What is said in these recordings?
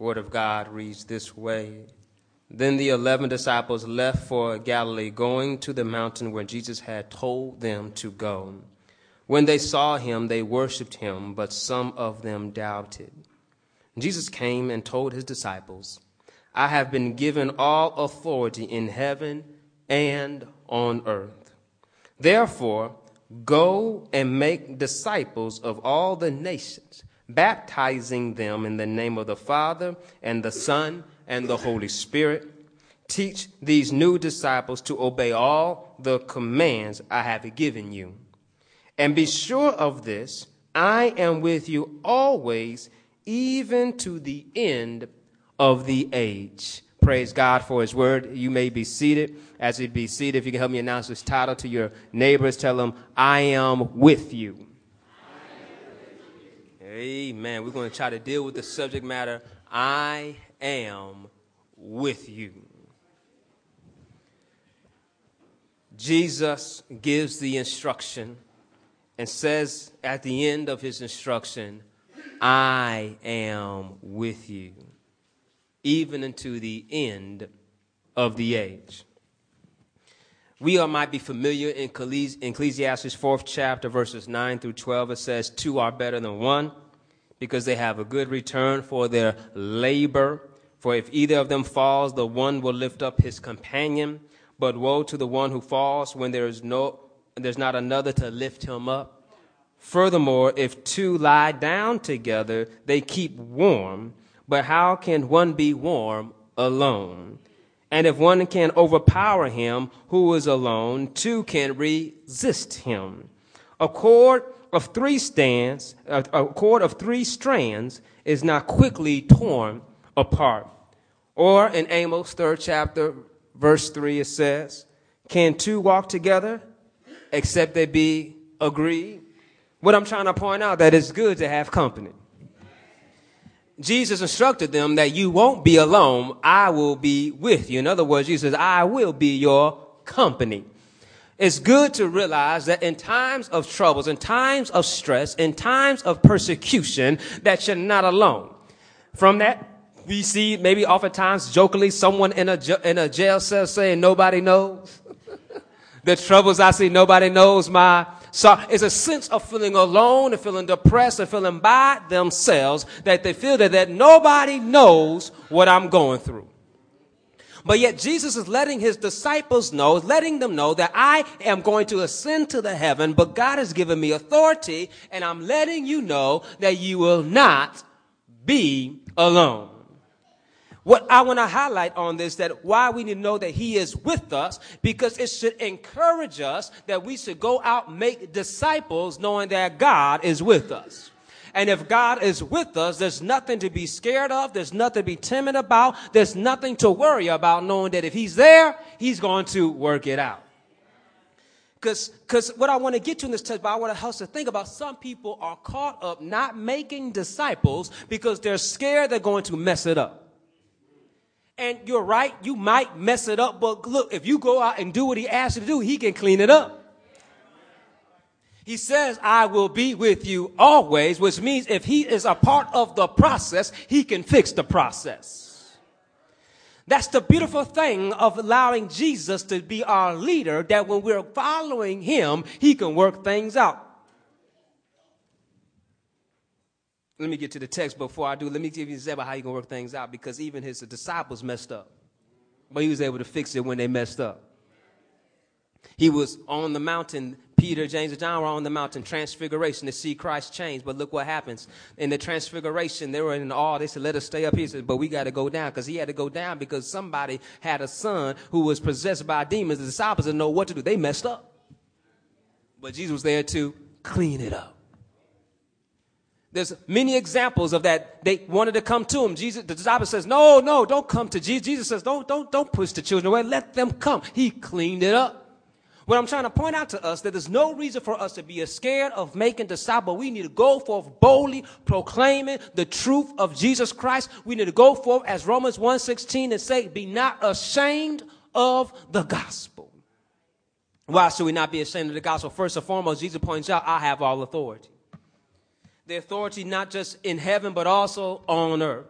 Word of God reads this way. Then the eleven disciples left for Galilee, going to the mountain where Jesus had told them to go. When they saw him, they worshipped him, but some of them doubted. Jesus came and told his disciples, I have been given all authority in heaven and on earth. Therefore, go and make disciples of all the nations, baptizing them in the name of the Father and the Son and the Holy Spirit. Teach these new disciples to obey all the commands I have given you. And be sure of this I am with you always, even to the end of the age. Praise God for His word. You may be seated. As you be seated, if you can help me announce this title to your neighbors, tell them, I am with you. Amen. We're going to try to deal with the subject matter, I am with you. Jesus gives the instruction and says at the end of his instruction, I am with you even unto the end of the age. We all might be familiar in Ecclesiastes 4th chapter, verses 9 through 12. It says, Two are better than one because they have a good return for their labor. For if either of them falls, the one will lift up his companion. But woe to the one who falls when there is no, there's not another to lift him up. Furthermore, if two lie down together, they keep warm. But how can one be warm alone? And if one can overpower him who is alone, two can resist him. A cord of three stands, a cord of three strands is not quickly torn apart. Or in Amos, third chapter, verse three, it says, Can two walk together except they be agreed? What I'm trying to point out that it's good to have company. Jesus instructed them that you won't be alone. I will be with you. In other words, Jesus says, I will be your company. It's good to realize that in times of troubles, in times of stress, in times of persecution, that you're not alone. From that, we see maybe oftentimes jokingly someone in a, in a jail cell saying, nobody knows. the troubles I see, nobody knows my so it's a sense of feeling alone and feeling depressed and feeling by themselves that they feel that, that nobody knows what I'm going through. But yet Jesus is letting his disciples know, letting them know that I am going to ascend to the heaven, but God has given me authority and I'm letting you know that you will not be alone. What I want to highlight on this that why we need to know that he is with us because it should encourage us that we should go out make disciples knowing that God is with us. And if God is with us, there's nothing to be scared of. There's nothing to be timid about. There's nothing to worry about knowing that if he's there, he's going to work it out. Because because what I want to get to in this text, but I want to help us to think about some people are caught up not making disciples because they're scared they're going to mess it up. And you're right, you might mess it up, but look, if you go out and do what he asks you to do, he can clean it up. He says, I will be with you always, which means if he is a part of the process, he can fix the process. That's the beautiful thing of allowing Jesus to be our leader, that when we're following him, he can work things out. let me get to the text before I do. Let me give you an example how you can work things out because even his disciples messed up. But he was able to fix it when they messed up. He was on the mountain. Peter, James, and John were on the mountain transfiguration to see Christ change. But look what happens. In the transfiguration, they were in awe. They said, let us stay up here. He said, but we got to go down because he had to go down because somebody had a son who was possessed by demons. The disciples didn't know what to do. They messed up. But Jesus was there to clean it up. There's many examples of that. They wanted to come to him. Jesus, the disciple says, no, no, don't come to Jesus. Jesus says, don't, don't, don't push the children away. Let them come. He cleaned it up. What I'm trying to point out to us that there's no reason for us to be scared of making disciples. We need to go forth boldly proclaiming the truth of Jesus Christ. We need to go forth as Romans 1:16 and say, be not ashamed of the gospel. Why should we not be ashamed of the gospel? First and foremost, Jesus points out, I have all authority the authority not just in heaven, but also on earth.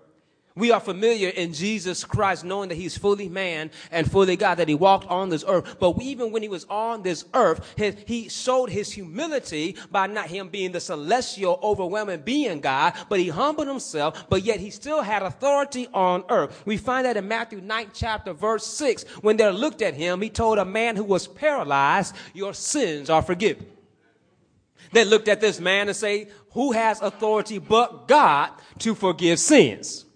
We are familiar in Jesus Christ, knowing that he's fully man and fully God, that he walked on this earth. But even when he was on this earth, his, he showed his humility by not him being the celestial, overwhelming being God, but he humbled himself, but yet he still had authority on earth. We find that in Matthew 9 chapter verse 6. When they looked at him, he told a man who was paralyzed, your sins are forgiven. They looked at this man and say, who has authority but God to forgive sins?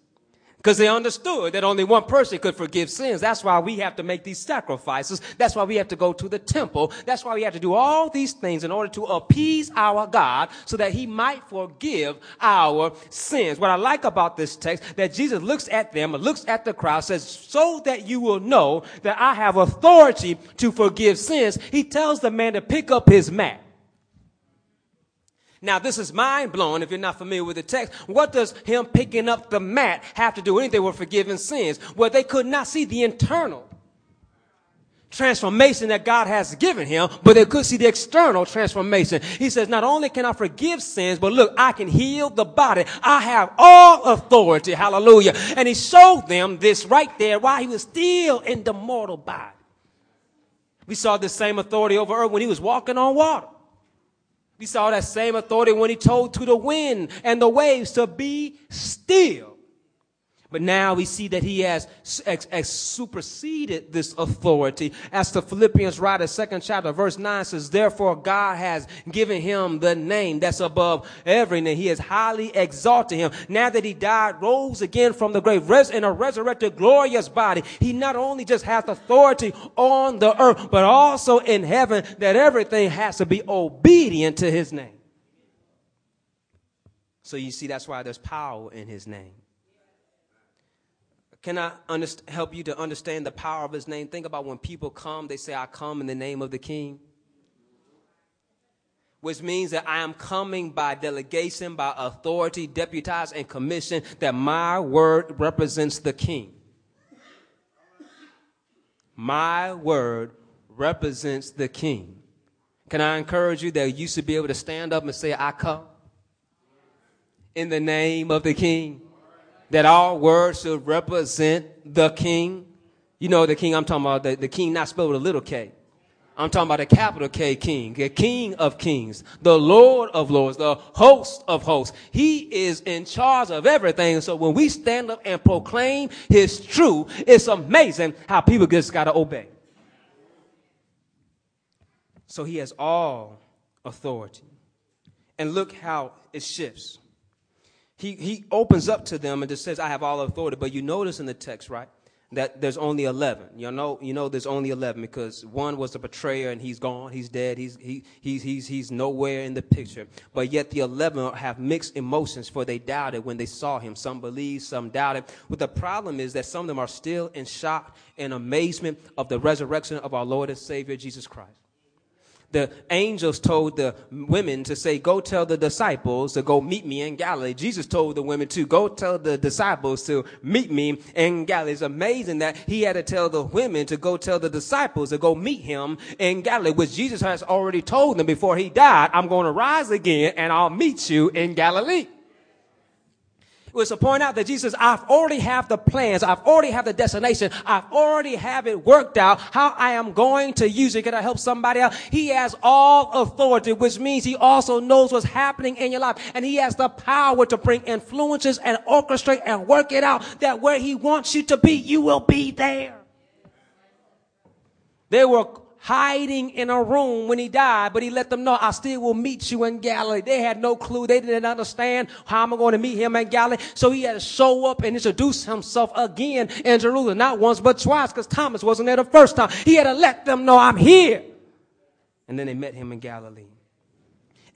Because they understood that only one person could forgive sins. That's why we have to make these sacrifices. That's why we have to go to the temple. That's why we have to do all these things in order to appease our God so that he might forgive our sins. What I like about this text, that Jesus looks at them, looks at the crowd, says, so that you will know that I have authority to forgive sins. He tells the man to pick up his mat. Now, this is mind blowing if you're not familiar with the text. What does him picking up the mat have to do anything with forgiving sins? Well, they could not see the internal transformation that God has given him, but they could see the external transformation. He says, not only can I forgive sins, but look, I can heal the body. I have all authority. Hallelujah. And he showed them this right there while he was still in the mortal body. We saw the same authority over earth when he was walking on water. We saw that same authority when he told to the wind and the waves to be still. But now we see that he has ex- ex- superseded this authority. As the Philippians writer, second chapter, verse 9 says, Therefore God has given him the name that's above every name. He has highly exalted him. Now that he died, rose again from the grave, res- in a resurrected, glorious body. He not only just has authority on the earth, but also in heaven, that everything has to be obedient to his name. So you see, that's why there's power in his name. Can I underst- help you to understand the power of his name? Think about when people come, they say, I come in the name of the king. Which means that I am coming by delegation, by authority, deputized, and commission, that my word represents the king. My word represents the king. Can I encourage you that you should be able to stand up and say, I come in the name of the king? That our words should represent the king. You know the king I'm talking about, the, the king not spelled with a little k. I'm talking about a capital K king, the king of kings, the Lord of lords, the host of hosts. He is in charge of everything. So when we stand up and proclaim his truth, it's amazing how people just got to obey. So he has all authority. And look how it shifts he, he opens up to them and just says, I have all authority. But you notice in the text, right, that there's only 11. You know, you know there's only 11 because one was the betrayer and he's gone, he's dead, he's, he, he's, he's, he's nowhere in the picture. But yet the 11 have mixed emotions for they doubted when they saw him. Some believed, some doubted. But the problem is that some of them are still in shock and amazement of the resurrection of our Lord and Savior Jesus Christ the angels told the women to say, Go tell the disciples to go meet me in Galilee. Jesus told the women to go tell the disciples to meet me in Galilee. It's amazing that he had to tell the women to go tell the disciples to go meet him in Galilee, which Jesus has already told them before he died, I'm going to rise again and I'll meet you in Galilee was to point out that Jesus, I've already have the plans. I've already have the destination. I've already have it worked out how I am going to use it. Can I help somebody out? He has all authority, which means he also knows what's happening in your life. And he has the power to bring influences and orchestrate and work it out that where he wants you to be, you will be there. They were hiding in a room when he died, but he let them know, I still will meet you in Galilee. They had no clue. They didn't understand how I'm going to meet him in Galilee. So he had to show up and introduce himself again in Jerusalem, not once, but twice, because Thomas wasn't there the first time. He had to let them know I'm here. And then they met him in Galilee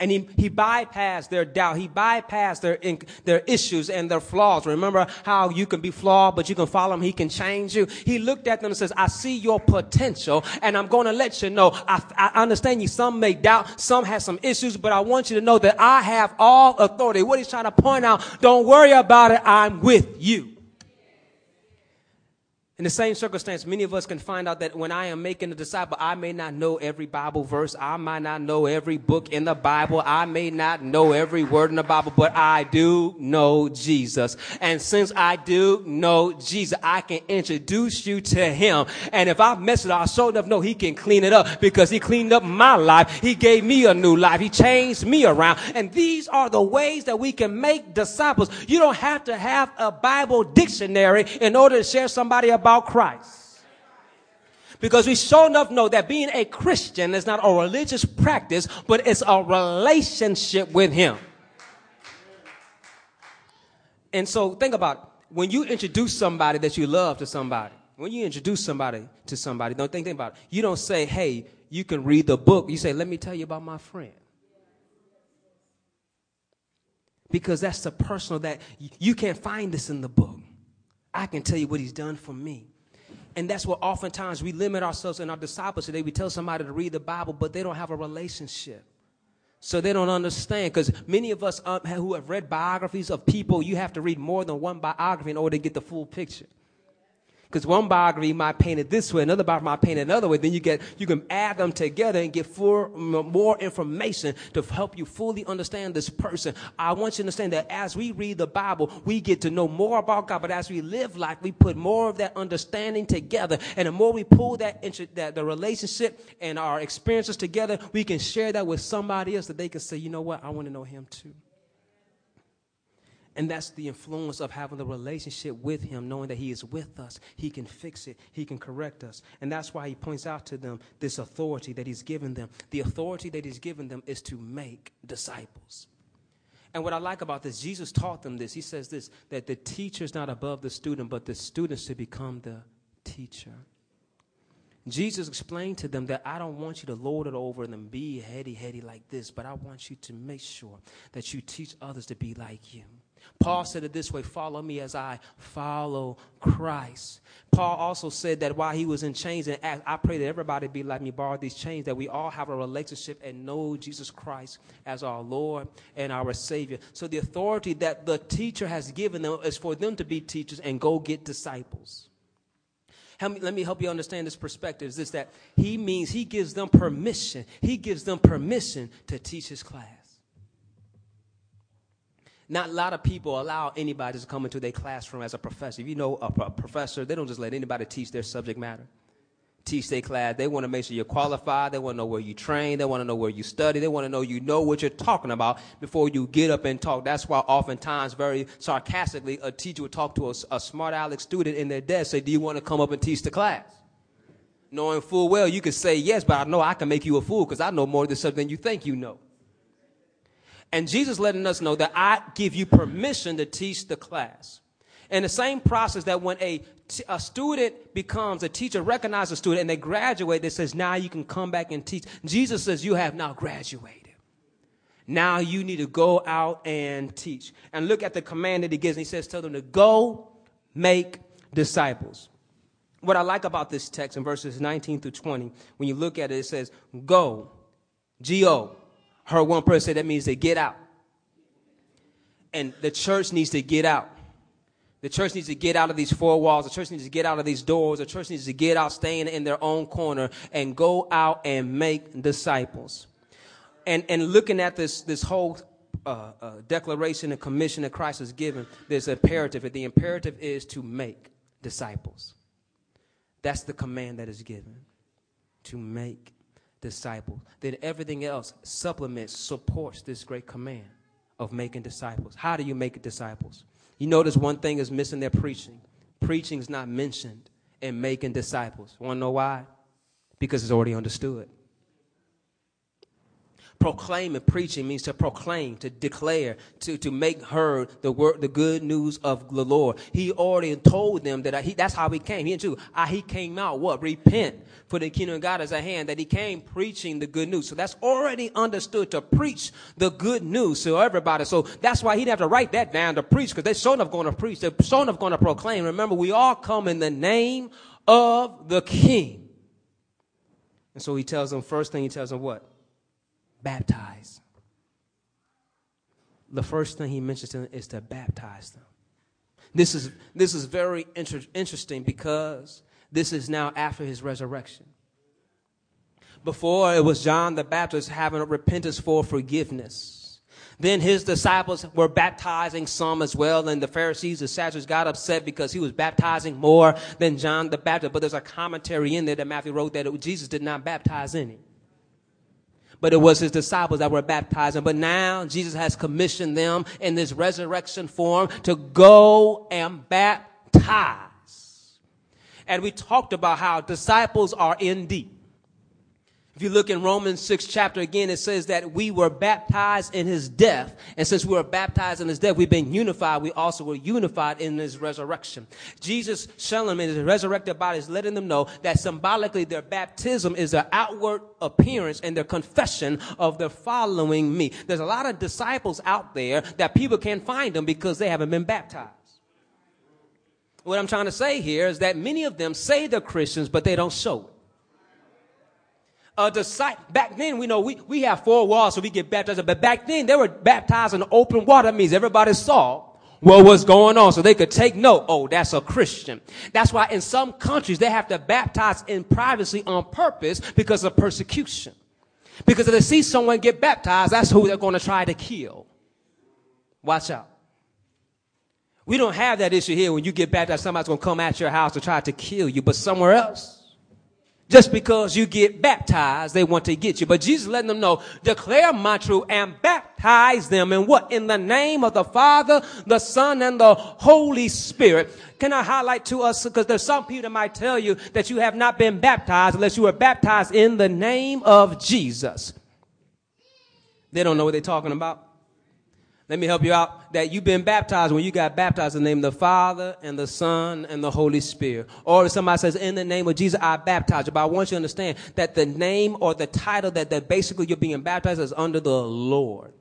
and he, he bypassed their doubt. He bypassed their, their issues and their flaws. Remember how you can be flawed, but you can follow him. He can change you. He looked at them and says, I see your potential and I'm going to let you know. I, I understand you. Some may doubt. Some have some issues, but I want you to know that I have all authority. What he's trying to point out, don't worry about it. I'm with you. In the same circumstance, many of us can find out that when I am making a disciple, I may not know every Bible verse. I might not know every book in the Bible. I may not know every word in the Bible, but I do know Jesus. And since I do know Jesus, I can introduce you to him. And if I mess it up, I sure enough know he can clean it up because he cleaned up my life. He gave me a new life. He changed me around. And these are the ways that we can make disciples. You don't have to have a Bible dictionary in order to share somebody about about Christ. Because we sure enough know that being a Christian is not a religious practice, but it's a relationship with Him. And so think about when you introduce somebody that you love to somebody, when you introduce somebody to somebody, don't think, think about it. You don't say, hey, you can read the book. You say, let me tell you about my friend. Because that's the personal that you can't find this in the book. I can tell you what he's done for me. And that's what oftentimes we limit ourselves in our discipleship. Today we tell somebody to read the Bible, but they don't have a relationship. So they don't understand because many of us um, who have read biographies of people, you have to read more than one biography in order to get the full picture. Because one biography might paint it this way, another biography might paint it another way. Then you get, you can add them together and get full, more information to help you fully understand this person. I want you to understand that as we read the Bible, we get to know more about God. But as we live life, we put more of that understanding together. And the more we pull that, into that the relationship and our experiences together, we can share that with somebody else that they can say, you know what? I want to know him too. And that's the influence of having the relationship with Him, knowing that He is with us. He can fix it, He can correct us. And that's why He points out to them this authority that He's given them. The authority that He's given them is to make disciples. And what I like about this, Jesus taught them this. He says this that the teacher is not above the student, but the student should become the teacher. Jesus explained to them that I don't want you to lord it over them, be heady, heady like this, but I want you to make sure that you teach others to be like you. Paul said it this way follow me as I follow Christ. Paul also said that while he was in chains, and I pray that everybody be like me, borrow these chains, that we all have a relationship and know Jesus Christ as our Lord and our Savior. So the authority that the teacher has given them is for them to be teachers and go get disciples. let me help you understand this perspective. Is this that he means he gives them permission. He gives them permission to teach his class. Not a lot of people allow anybody to come into their classroom as a professor. If you know a, a professor, they don't just let anybody teach their subject matter, teach their class. They want to make sure you're qualified. They want to know where you train. They want to know where you study. They want to know you know what you're talking about before you get up and talk. That's why oftentimes, very sarcastically, a teacher would talk to a, a smart aleck student in their desk, say, do you want to come up and teach the class? Knowing full well you can say yes, but I know I can make you a fool because I know more of the subject than you think you know. And Jesus letting us know that I give you permission to teach the class. And the same process that when a, a student becomes a teacher, recognize a student, and they graduate, that says, now you can come back and teach. Jesus says, you have now graduated. Now you need to go out and teach. And look at the command that he gives. And he says, tell them to go make disciples. What I like about this text in verses 19 through 20, when you look at it, it says, go, G O, heard one person say that means to get out. And the church needs to get out. The church needs to get out of these four walls. The church needs to get out of these doors. The church needs to get out, staying in their own corner, and go out and make disciples. And, and looking at this, this whole uh, uh, declaration and commission that Christ has given, there's an imperative. The imperative is to make disciples. That's the command that is given to make disciples. Then everything else supplements, supports this great command of making disciples. How do you make disciples? You notice one thing is missing their preaching. Preaching is not mentioned in making disciples. Want to know why? Because it's already understood. Proclaim and preaching means to proclaim, to declare, to, to make heard the word, the good news of the Lord. He already told them that he, that's how he came. He too, uh, he came out what? Repent for the kingdom of God is at hand. That he came preaching the good news. So that's already understood to preach the good news to everybody. So that's why he didn't have to write that down to preach because they're sure enough going to preach. They're sure enough going to proclaim. Remember, we all come in the name of the King. And so he tells them, first thing he tells them what? Baptize. The first thing he mentions to them is to baptize them. This is, this is very inter- interesting because this is now after his resurrection. Before it was John the Baptist having a repentance for forgiveness. Then his disciples were baptizing some as well, and the Pharisees, the Sadducees got upset because he was baptizing more than John the Baptist. But there's a commentary in there that Matthew wrote that Jesus did not baptize any. But it was his disciples that were baptizing. But now Jesus has commissioned them in this resurrection form to go and baptize. And we talked about how disciples are indeed. If you look in Romans 6 chapter again, it says that we were baptized in his death. And since we were baptized in his death, we've been unified. We also were unified in his resurrection. Jesus showing them in his resurrected body is letting them know that symbolically their baptism is their outward appearance and their confession of their following me. There's a lot of disciples out there that people can't find them because they haven't been baptized. What I'm trying to say here is that many of them say they're Christians, but they don't show it a disciple. Back then, we know we, we have four walls, so we get baptized. But back then, they were baptized in open water. That means everybody saw what was going on, so they could take note. Oh, that's a Christian. That's why in some countries they have to baptize in privacy on purpose because of persecution. Because if they see someone get baptized, that's who they're going to try to kill. Watch out. We don't have that issue here when you get baptized, somebody's going to come at your house to try to kill you, but somewhere else just because you get baptized, they want to get you. But Jesus letting them know, declare my truth and baptize them in what? In the name of the Father, the Son, and the Holy Spirit. Can I highlight to us, because there's some people that might tell you that you have not been baptized unless you were baptized in the name of Jesus. They don't know what they're talking about. Let me help you out that you've been baptized when you got baptized in the name of the Father and the Son and the Holy Spirit. Or if somebody says, in the name of Jesus, I baptize you. But I want you to understand that the name or the title that, that basically you're being baptized is under the Lord.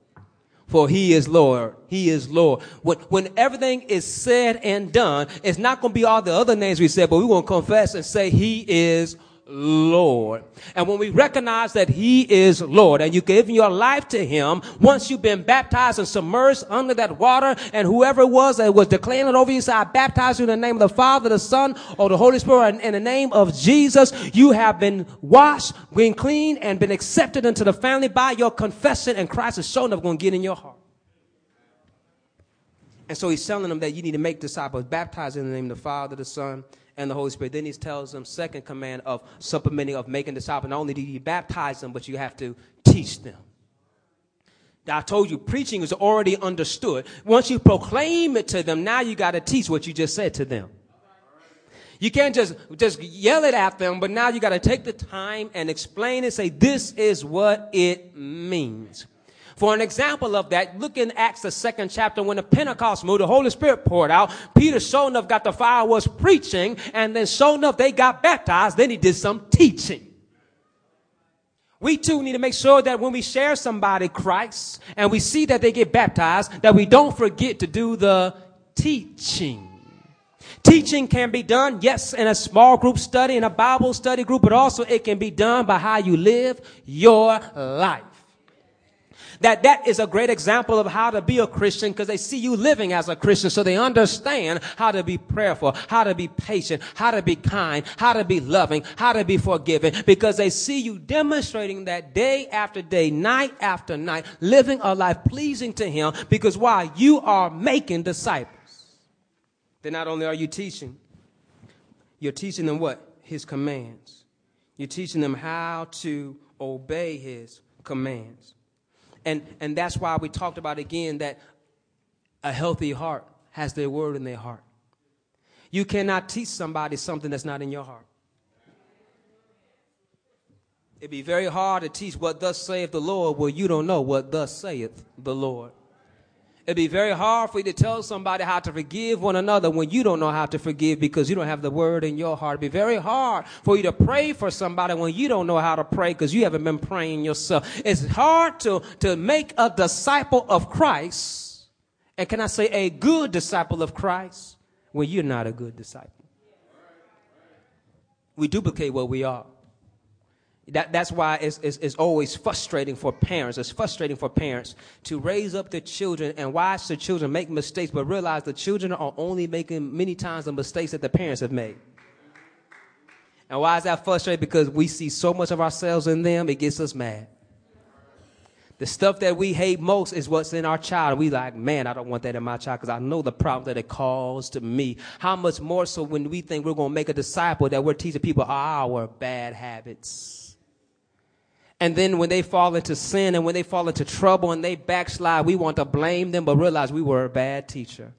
For he is Lord. He is Lord. When, when everything is said and done, it's not going to be all the other names we said, but we're going to confess and say he is Lord. And when we recognize that He is Lord and you give your life to Him, once you've been baptized and submerged under that water, and whoever it was that was declaring it over you, say, I baptize you in the name of the Father, the Son, or the Holy Spirit, and in the name of Jesus, you have been washed, been clean, and been accepted into the family by your confession, and Christ is showing up going to get in your heart. And so he's telling them that you need to make disciples, baptize in the name of the Father, the Son, and the Holy Spirit. Then he tells them second command of supplementing of making disciples. Not only do you baptize them, but you have to teach them. I told you preaching is already understood. Once you proclaim it to them, now you got to teach what you just said to them. You can't just, just yell it at them, but now you got to take the time and explain it, say, this is what it means. For an example of that, look in Acts, the second chapter, when the Pentecost moved, the Holy Spirit poured out. Peter, sure enough, got the fire, was preaching, and then sure enough, they got baptized. Then he did some teaching. We too need to make sure that when we share somebody Christ and we see that they get baptized, that we don't forget to do the teaching. Teaching can be done, yes, in a small group study, in a Bible study group, but also it can be done by how you live your life that that is a great example of how to be a Christian because they see you living as a Christian so they understand how to be prayerful, how to be patient, how to be kind, how to be loving, how to be forgiving because they see you demonstrating that day after day, night after night, living a life pleasing to Him because why? You are making disciples. Then not only are you teaching, you're teaching them what? His commands. You're teaching them how to obey His commands. And, and that's why we talked about again that a healthy heart has their word in their heart. You cannot teach somebody something that's not in your heart. It'd be very hard to teach what thus saith the Lord where you don't know what thus saith the Lord. It'd be very hard for you to tell somebody how to forgive one another when you don't know how to forgive because you don't have the word in your heart. It'd be very hard for you to pray for somebody when you don't know how to pray because you haven't been praying yourself. It's hard to, to make a disciple of Christ. And can I say a good disciple of Christ when you're not a good disciple? We duplicate what we are. That, that's why it's, it's, it's, always frustrating for parents. It's frustrating for parents to raise up their children and watch their children make mistakes, but realize the children are only making many times the mistakes that the parents have made. And why is that frustrating? Because we see so much of ourselves in them, it gets us mad. The stuff that we hate most is what's in our child. We like, man, I don't want that in my child because I know the problem that it caused me. How much more so when we think we're going to make a disciple that we're teaching people our bad habits. And then when they fall into sin and when they fall into trouble and they backslide, we want to blame them, but realize we were a bad teacher.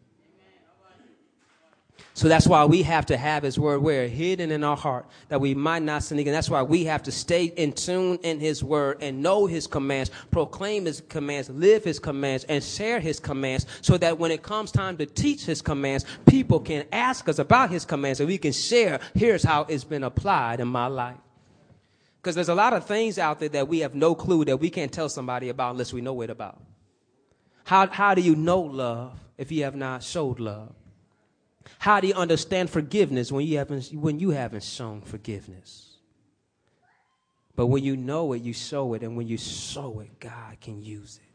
So that's why we have to have His Word where hidden in our heart that we might not sin again. That's why we have to stay in tune in His Word and know His commands, proclaim His commands, live His commands, and share His commands so that when it comes time to teach His commands, people can ask us about His commands and we can share, here's how it's been applied in my life. Because there's a lot of things out there that we have no clue that we can't tell somebody about unless we know it about. How, how do you know love if you have not showed love? How do you understand forgiveness when you haven't, when you haven't shown forgiveness? But when you know it, you show it. And when you show it, God can use it.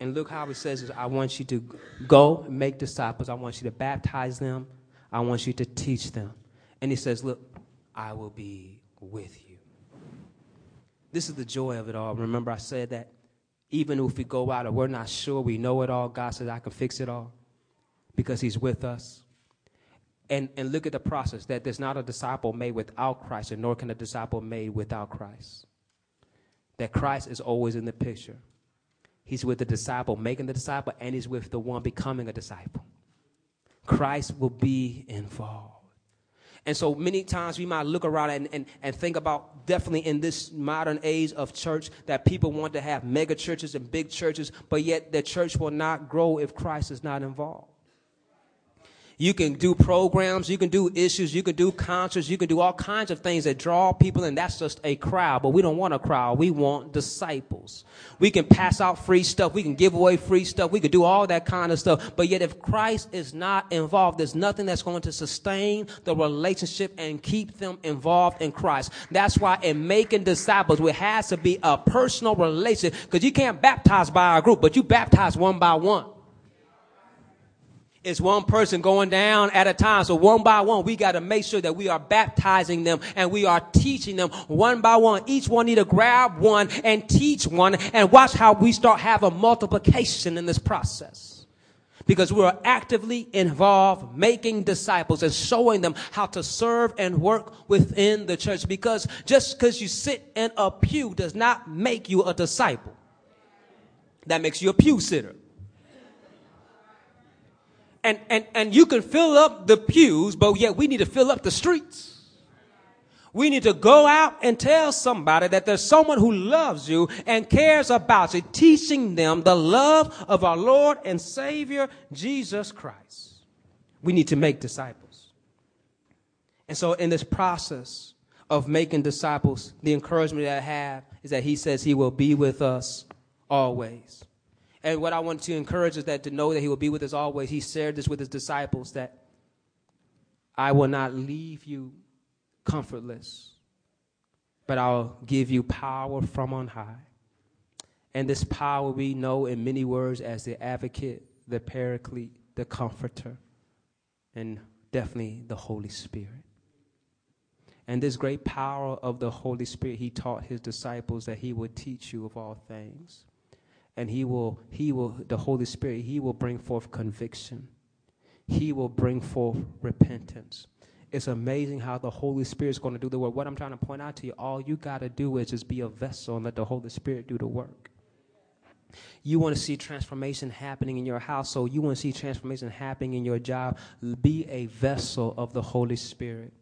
And look how it says, I want you to go and make disciples. I want you to baptize them. I want you to teach them. And he says, Look, I will be with you. This is the joy of it all. Remember, I said that even if we go out and we're not sure we know it all, God says, I can fix it all because he's with us. And, and look at the process that there's not a disciple made without Christ, and nor can a disciple made without Christ. That Christ is always in the picture. He's with the disciple making the disciple, and he's with the one becoming a disciple. Christ will be involved. And so many times we might look around and, and, and think about definitely in this modern age of church that people want to have mega churches and big churches, but yet the church will not grow if Christ is not involved. You can do programs, you can do issues, you can do concerts, you can do all kinds of things that draw people, and that's just a crowd. But we don't want a crowd. We want disciples. We can pass out free stuff, we can give away free stuff, we can do all that kind of stuff. But yet, if Christ is not involved, there's nothing that's going to sustain the relationship and keep them involved in Christ. That's why in making disciples, it has to be a personal relationship because you can't baptize by a group, but you baptize one by one. It's one person going down at a time. So one by one, we got to make sure that we are baptizing them and we are teaching them one by one. Each one need to grab one and teach one and watch how we start having multiplication in this process. Because we are actively involved making disciples and showing them how to serve and work within the church. Because just because you sit in a pew does not make you a disciple. That makes you a pew sitter and, and, and you can fill up the pews, but yet we need to fill up the streets. We need to go out and tell somebody that there's someone who loves you and cares about you, teaching them the love of our Lord and Savior, Jesus Christ. We need to make disciples. And so, in this process of making disciples, the encouragement that I have is that He says He will be with us always. And what I want to encourage is that to know that He will be with us always. He shared this with His disciples that I will not leave you comfortless, but I'll give you power from on high. And this power we know in many words as the advocate, the paraclete, the comforter, and definitely the Holy Spirit. And this great power of the Holy Spirit, he taught his disciples that he would teach you of all things and he will he will the holy spirit he will bring forth conviction. He will bring forth repentance. It's amazing how the holy spirit is going to do the work. What i'm trying to point out to you all you got to do is just be a vessel and let the holy spirit do the work. You want to see transformation happening in your household. You want to see transformation happening in your job. Be a vessel of the holy spirit.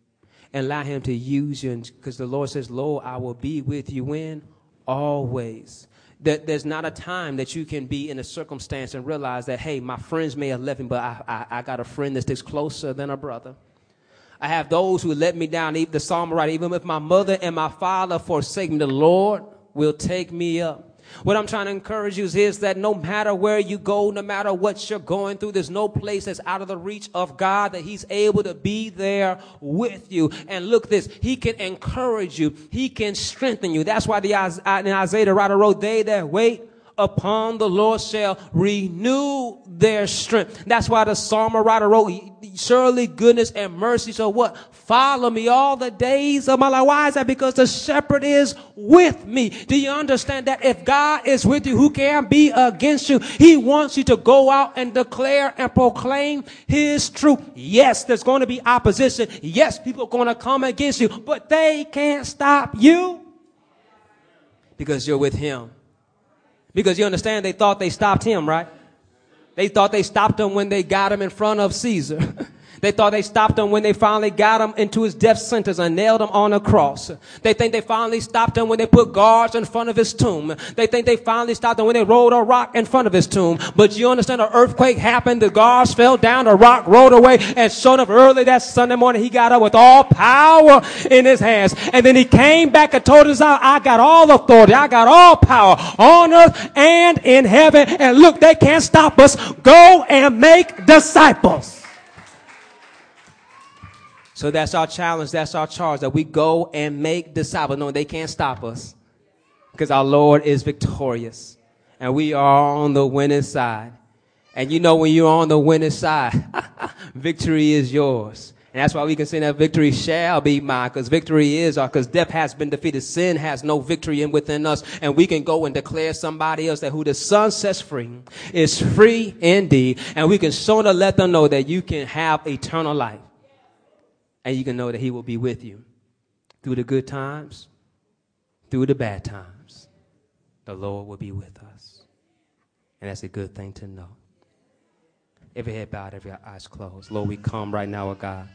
And allow him to use you because the lord says lo i will be with you when always that there's not a time that you can be in a circumstance and realize that, hey, my friends may have left me, but I, I, I got a friend that sticks closer than a brother. I have those who let me down. Even the psalm writer, even if my mother and my father forsake me, the Lord will take me up. What I'm trying to encourage you is that no matter where you go, no matter what you're going through, there's no place that's out of the reach of God that He's able to be there with you. And look this, He can encourage you. He can strengthen you. That's why the in Isaiah the writer wrote, they that wait upon the Lord shall renew their strength. That's why the psalm writer wrote, surely goodness and mercy shall what? Follow me all the days of my life. Why is that? Because the shepherd is with me. Do you understand that if God is with you, who can be against you? He wants you to go out and declare and proclaim his truth. Yes, there's going to be opposition. Yes, people are going to come against you, but they can't stop you because you're with him. Because you understand, they thought they stopped him, right? They thought they stopped him when they got him in front of Caesar. They thought they stopped him when they finally got him into his death sentence and nailed him on a cross. They think they finally stopped him when they put guards in front of his tomb. They think they finally stopped him when they rolled a rock in front of his tomb. But you understand, an earthquake happened, the guards fell down, the rock rolled away, and sure up early that Sunday morning, he got up with all power in his hands. And then he came back and told us, I got all authority, I got all power on earth and in heaven. And look, they can't stop us. Go and make disciples. So that's our challenge. That's our charge that we go and make disciples. No, they can't stop us because our Lord is victorious and we are on the winning side. And you know, when you're on the winning side, victory is yours. And that's why we can say that victory shall be mine, because victory is our, because death has been defeated. Sin has no victory in within us. And we can go and declare somebody else that who the Son sets free is free indeed. And we can sort of let them know that you can have eternal life and you can know that He will be with you through the good times, through the bad times. The Lord will be with us. And that's a good thing to know. Every head bowed, every eyes closed. Lord, we come right now, oh God.